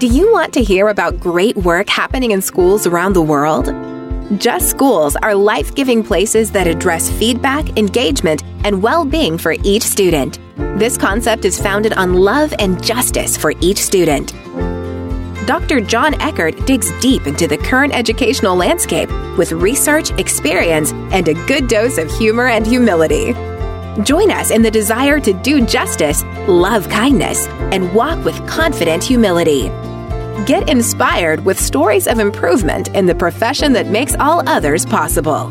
Do you want to hear about great work happening in schools around the world? Just Schools are life giving places that address feedback, engagement, and well being for each student. This concept is founded on love and justice for each student. Dr. Jon Eckert digs deep into the current educational landscape with research, experience, and a good dose of humor and humility. Join us in the desire to do justice, love kindness, and walk with confident humility. Get inspired with stories of improvement in the profession that makes all others possible.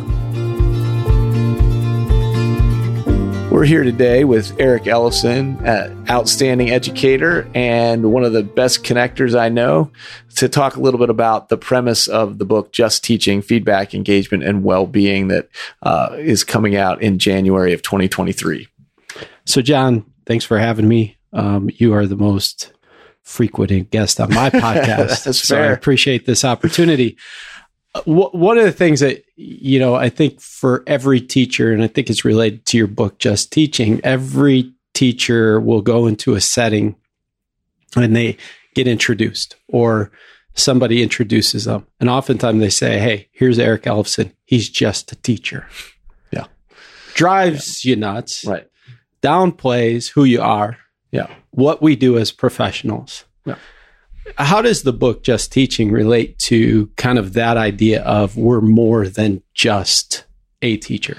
We're here today with Erik Ellefsen, an outstanding educator and one of the best connectors I know, to talk a little bit about the premise of the book Just Teaching Feedback, Engagement, and Well-Being that uh, is coming out in January of 2023. So, Jon, thanks for having me. Um, you are the most frequent guest on my podcast. That's so fair. I appreciate this opportunity. Wh- one of the things that you know, I think for every teacher, and I think it's related to your book, Just Teaching. Every teacher will go into a setting and they get introduced, or somebody introduces them, and oftentimes they say, "Hey, here's Erik Ellefsen. He's just a teacher." Yeah. drives you nuts. Right. Downplays who you are Yeah. what we do as professionals. Yeah. How does the book Just Teaching relate to kind of that idea of we're more than just a teacher?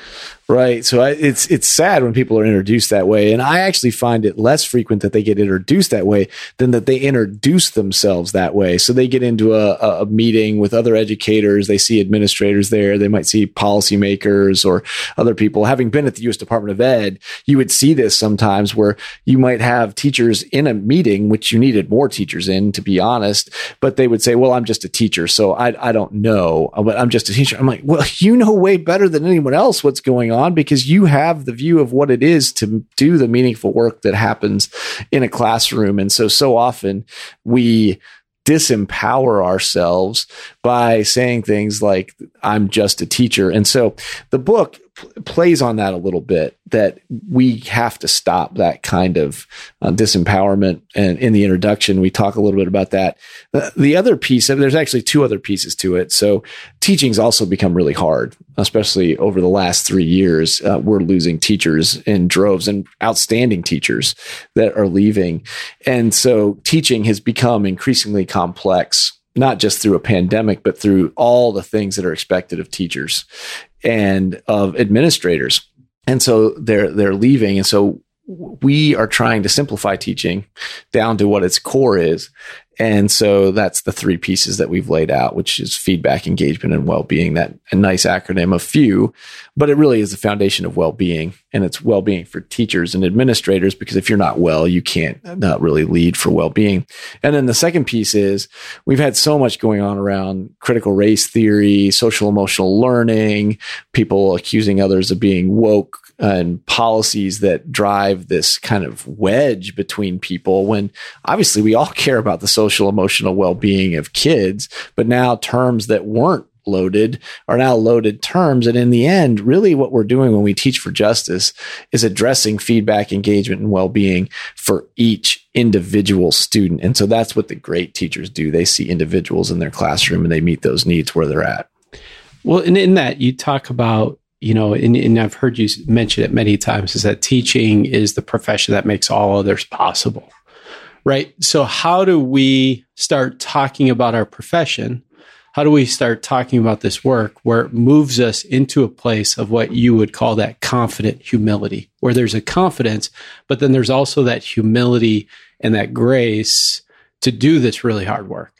Right. So I, it's it's sad when people are introduced that way, and I actually find it less frequent that they get introduced that way than that they introduce themselves that way. So they get into a, a meeting with other educators, they see administrators there, they might see policymakers or other people. Having been at the U.S. Department of Ed, you would see this sometimes where you might have teachers in a meeting, which you needed more teachers in, to be honest, but they would say, "Well, I'm just a teacher, so I I don't know, but I'm just a teacher." I'm like, "Well, you know way better than anyone else what's going on." Because you have the view of what it is to do the meaningful work that happens in a classroom. And so, so often we disempower ourselves by saying things like, I'm just a teacher. And so the book plays on that a little bit that we have to stop that kind of uh, disempowerment. And in the introduction, we talk a little bit about that. The, the other piece there's actually two other pieces to it. So teaching's also become really hard, especially over the last three years. Uh, we're losing teachers in droves and outstanding teachers that are leaving. And so teaching has become increasingly complex not just through a pandemic, but through all the things that are expected of teachers and of administrators. And so they're they're leaving. And so we are trying to simplify teaching down to what its core is. And so that's the three pieces that we've laid out, which is feedback, engagement, and well-being. That a nice acronym of few, but it really is the foundation of well-being, and it's well-being for teachers and administrators. Because if you're not well, you can't uh, not really lead for well-being. And then the second piece is we've had so much going on around critical race theory, social emotional learning, people accusing others of being woke, and policies that drive this kind of wedge between people. When obviously we all care about the social social emotional well-being of kids but now terms that weren't loaded are now loaded terms. And in the end really what we're doing when we teach for justice is addressing feedback engagement and well-being for each individual student. And so that's what the great teachers do. They see individuals in their classroom and they meet those needs where they're at. Well and in that you talk about you know, and, and, I've heard you mention it many times, is that teaching is the profession that makes all others possible right? So, how do we start talking about our profession? How do we start talking about this work where it moves us into a place of what you would call that confident humility, where there's a confidence, but then there's also that humility and that grace to do this really hard work?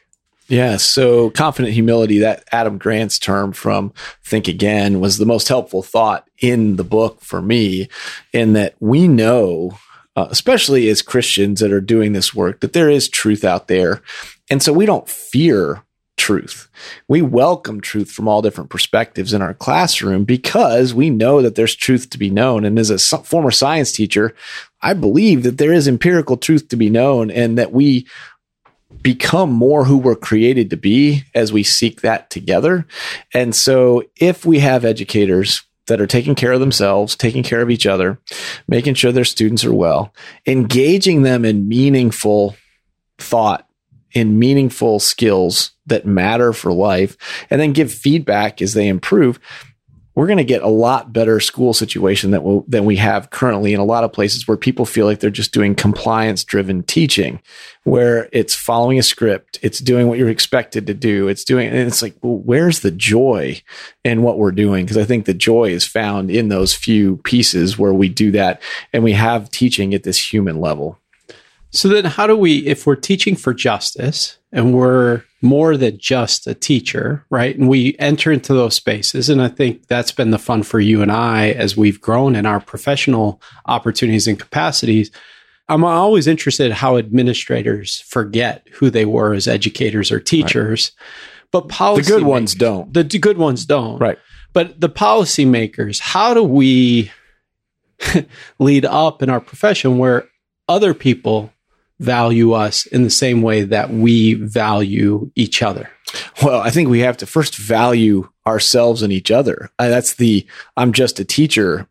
Yeah. So confident humility, that Adam Grant's term from Think Again was the most helpful thought in the book for me in that we know uh, especially as Christians that are doing this work, that there is truth out there. And so we don't fear truth. We welcome truth from all different perspectives in our classroom because we know that there's truth to be known. And as a former science teacher, I believe that there is empirical truth to be known and that we become more who we're created to be as we seek that together. And so if we have educators that are taking care of themselves, taking care of each other, making sure their students are well, engaging them in meaningful thought in meaningful skills that matter for life and then give feedback as they improve, we're going to get a lot better school situation that will, than we have currently in a lot of places where people feel like they're just doing compliance driven teaching, where it's following a script, it's doing what you're expected to do, it's doing, and it's like, well, where's the joy in what we're doing? Because I think the joy is found in those few pieces where we do that and we have teaching at this human level. So then, how do we, if we're teaching for justice and we're more than just a teacher, right? And we enter into those spaces. And I think that's been the fun for you and I as we've grown in our professional opportunities and capacities. I'm always interested in how administrators forget who they were as educators or teachers. Right. But policy the good ones don't. The good ones don't. Right. But the policymakers, how do we lead up in our profession where other people value us in the same way that we value each other? Well, I think we have to first value ourselves and each other. That's the I'm just a teacher.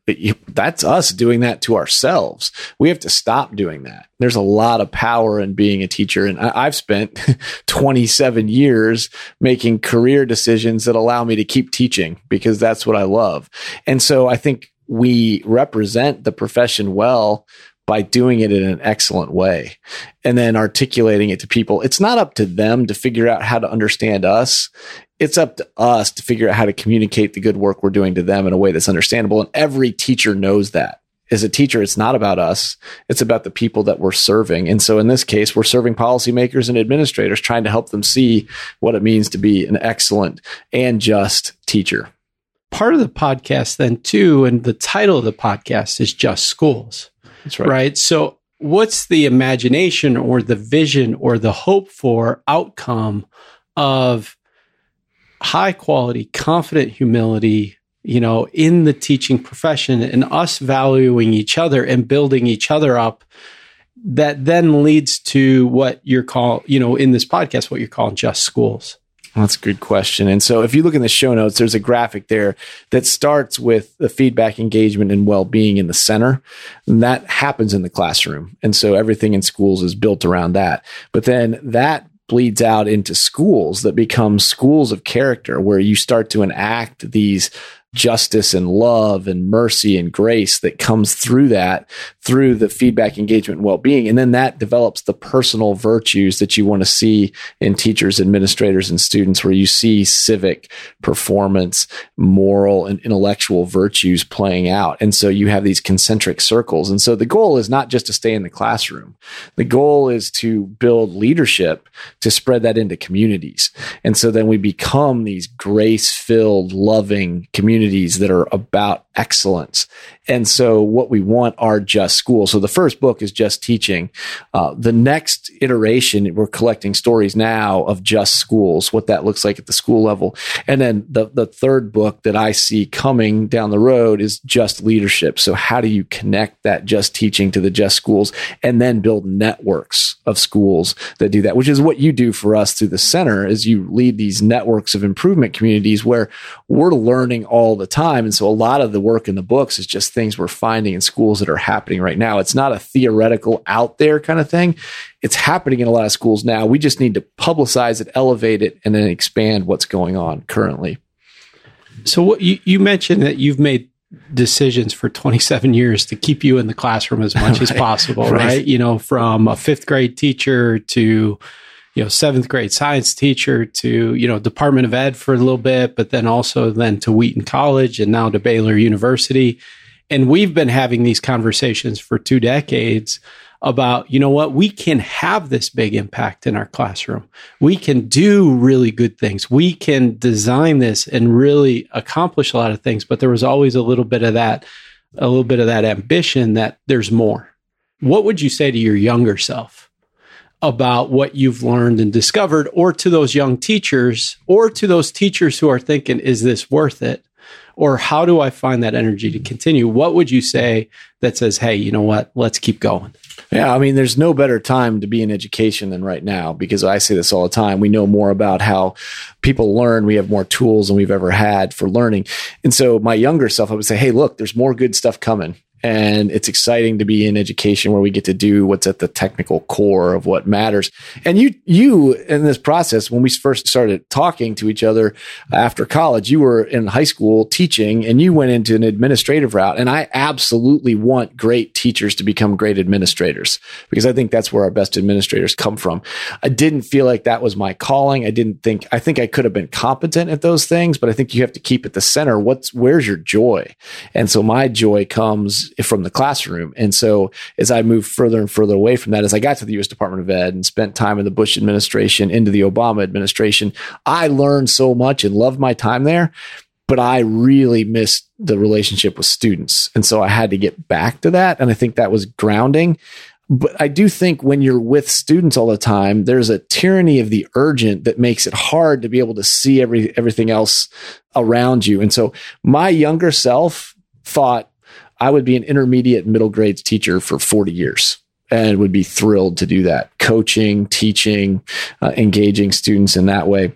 That's us doing that to ourselves. We have to stop doing that. There's a lot of power in being a teacher. And I've spent 27 years making career decisions that allow me to keep teaching because that's what I love. And so I think we represent the profession well by doing it in an excellent way and then articulating it to people. It's not up to them to figure out how to understand us. It's up to us to figure out how to communicate the good work we're doing to them in a way that's understandable. And every teacher knows that. As a teacher, it's not about us. It's about the people that we're serving. And so in this case, we're serving policymakers and administrators, trying to help them see what it means to be an excellent and just teacher. Part of the podcast, then, too, and the title of the podcast is Just Schools. That's right. Right. So, what's the imagination or the vision or the hope for outcome of high quality, confident humility, you know, in the teaching profession and us valuing each other and building each other up that then leads to what you're call, you know, in this podcast, what you're calling just schools. That's a good question. And so if you look in the show notes, there's a graphic there that starts with the feedback, engagement, and well being in the center. And that happens in the classroom. And so everything in schools is built around that. But then that bleeds out into schools that become schools of character where you start to enact these justice and love and mercy and grace that comes through that, through the feedback, engagement, and well being. And then that develops the personal virtues that you want to see in teachers, administrators, and students, where you see civic performance, moral, and intellectual virtues playing out. And so you have these concentric circles. And so the goal is not just to stay in the classroom, the goal is to build leadership to spread that into communities. And so then we become these grace filled, loving communities communities that are about excellence. And so what we want are just schools. So the first book is just teaching. Uh, the next iteration, we're collecting stories now of just schools, what that looks like at the school level. And then the, the third book that I see coming down the road is just leadership. So how do you connect that just teaching to the just schools and then build networks of schools that do that, which is what you do for us through the center is you lead these networks of improvement communities where we're learning all the time. And so a lot of the work in the books is just things we're finding in schools that are happening right now. It's not a theoretical out there kind of thing. It's happening in a lot of schools now. We just need to publicize it, elevate it, and then expand what's going on currently. So what you, you mentioned that you've made decisions for 27 years to keep you in the classroom as much right. as possible, right. right? You know, from a fifth grade teacher to you know seventh grade science teacher to you know department of ed for a little bit but then also then to wheaton college and now to baylor university. And we've been having these conversations for two decades about you know what we can have this big impact in our classroom. We can do really good things. We can design this and really accomplish a lot of things but there was always a little bit of that a little bit of that ambition that there's more. What would you say to your younger self about what you've learned and discovered, or to those young teachers, or to those teachers who are thinking, is this worth it? Or how do I find that energy to continue? What would you say that says, hey, you know what? Let's keep going? Yeah, I mean, there's no better time to be in education than right now because I say this all the time. We know more about how people learn. We have more tools than we've ever had for learning. And so, my younger self, I would say, hey, look, there's more good stuff coming and it's exciting to be in education where we get to do what's at the technical core of what matters. And you, you in this process, when we first started talking to each other after college, you were in high school teaching and you went into an administrative route. And I absolutely want great teachers to become great administrators because I think that's where our best administrators come from. I didn't feel like that was my calling. I didn't think, I think I could have been competent at those things, but I think you have to keep at the center. What's, where's your joy? And so my joy comes from the classroom. And so as I moved further and further away from that, as I got to the U.S. Department of Ed and spent time in the Bush administration into the Obama administration, I learned so much and loved my time there. But I really missed the relationship with students. And so I had to get back to that. And I think that was grounding but I do think when you're with students all the time, there's a tyranny of the urgent that makes it hard to be able to see every everything else around you. And so my younger self thought I would be an intermediate middle grades teacher for 40 years and would be thrilled to do that coaching, teaching, uh, engaging students in that way.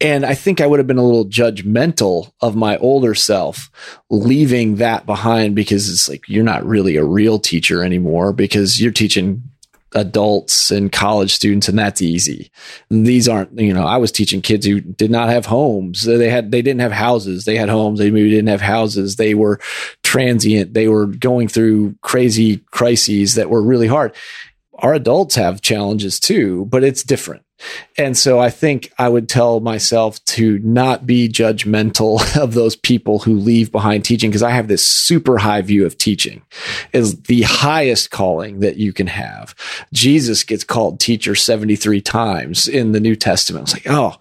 And I think I would have been a little judgmental of my older self leaving that behind because it's like you're not really a real teacher anymore because you're teaching adults and college students and that's easy. These aren't, you know, I was teaching kids who did not have homes. They had, they didn't have houses. They had homes. They maybe didn't have houses. They were transient. They were going through crazy crises that were really hard. Our adults have challenges too, but it's different. And so I think I would tell myself to not be judgmental of those people who leave behind teaching because I have this super high view of teaching is the highest calling that you can have. Jesus gets called teacher 73 times in the New Testament. It's like, oh,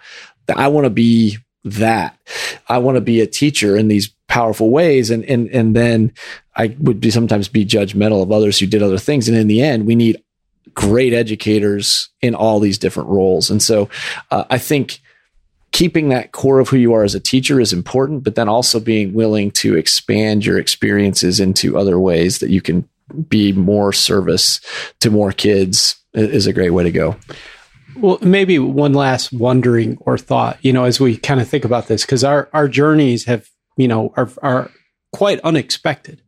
I want to be that. I want to be a teacher in these powerful ways. And, and, and then I would be sometimes be judgmental of others who did other things. And in the end, we need great educators in all these different roles. And so uh, I think keeping that core of who you are as a teacher is important, but then also being willing to expand your experiences into other ways that you can be more service to more kids is a great way to go. Well, maybe one last wondering or thought, you know, as we kind of think about this, because our, our journeys have, you know, are, are quite unexpected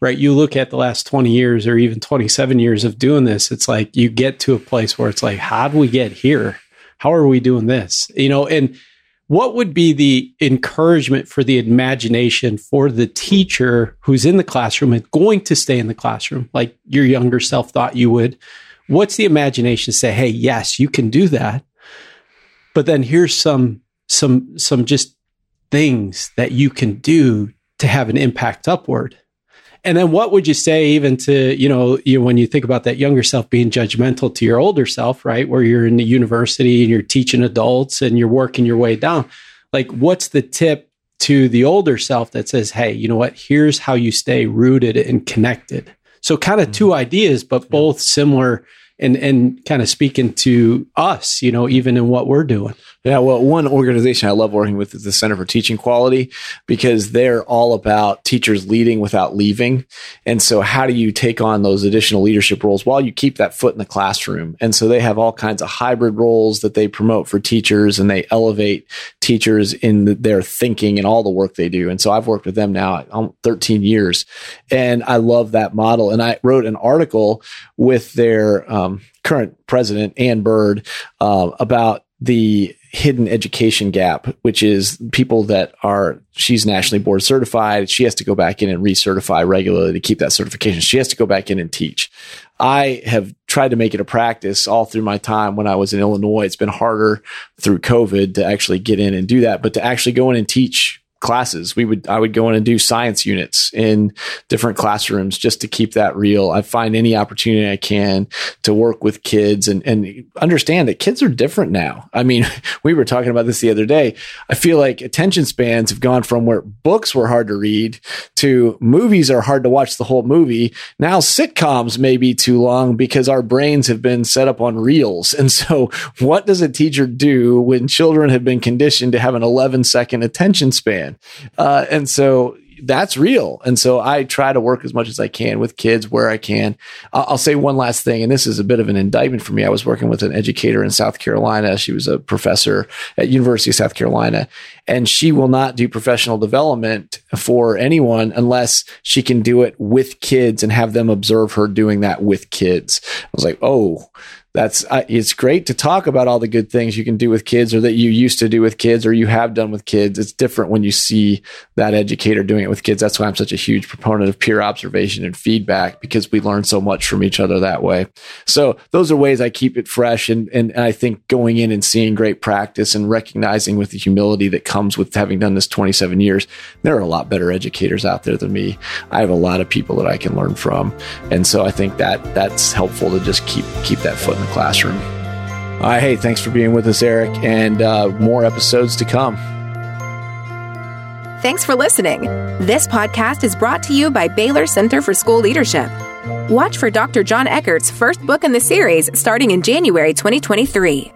right? You look at the last 20 years or even 27 years of doing this, it's like you get to a place where it's like, how do we get here? How are we doing this? You know, and what would be the encouragement for the imagination for the teacher who's in the classroom and going to stay in the classroom, like your younger self thought you would? What's the imagination say, hey, yes, you can do that. But then here's some some some just things that you can do to have an impact upward and then what would you say even to, you know, you when you think about that younger self being judgmental to your older self, right? Where you're in the university and you're teaching adults and you're working your way down. Like what's the tip to the older self that says, "Hey, you know what? Here's how you stay rooted and connected." So kind of mm-hmm. two ideas but both similar and and kind of speaking to us, you know, even in what we're doing. Yeah, well, one organization I love working with is the Center for Teaching Quality because they're all about teachers leading without leaving. And so, how do you take on those additional leadership roles while you keep that foot in the classroom? And so, they have all kinds of hybrid roles that they promote for teachers and they elevate teachers in the, their thinking and all the work they do. And so, I've worked with them now 13 years and I love that model. And I wrote an article with their um, current president, Ann Byrd, uh, about the hidden education gap, which is people that are, she's nationally board certified. She has to go back in and recertify regularly to keep that certification. She has to go back in and teach. I have tried to make it a practice all through my time when I was in Illinois. It's been harder through COVID to actually get in and do that, but to actually go in and teach classes. We would, I would go in and do science units in different classrooms just to keep that real. I find any opportunity I can to work with kids and, and understand that kids are different now. I mean, we were talking about this the other day. I feel like attention spans have gone from where books were hard to read to movies are hard to watch the whole movie. Now sitcoms may be too long because our brains have been set up on reels. And so what does a teacher do when children have been conditioned to have an 11 second attention span? Uh, and so that's real. And so I try to work as much as I can with kids where I can. I'll say one last thing, and this is a bit of an indictment for me. I was working with an educator in South Carolina. She was a professor at University of South Carolina, and she will not do professional development for anyone unless she can do it with kids and have them observe her doing that with kids. I was like, oh, that's uh, it's great to talk about all the good things you can do with kids or that you used to do with kids or you have done with kids. It's different when you see that educator doing it with kids. That's why i'm such a huge proponent of peer observation and feedback because we learn so much from each other that way. So those are ways i keep it fresh and, and, and i think going in and seeing great practice and recognizing with the humility that comes with having done this 27 years there are a lot better educators out there than me. I have a lot of people that i can learn from. And so i think that that's helpful to just keep keep that foot in the classroom. All right, hey, thanks for being with us, Erik, and uh, more episodes to come. Thanks for listening. This podcast is brought to you by Baylor Center for School Leadership. Watch for Dr. Jon Eckert's first book in the series starting in January 2023.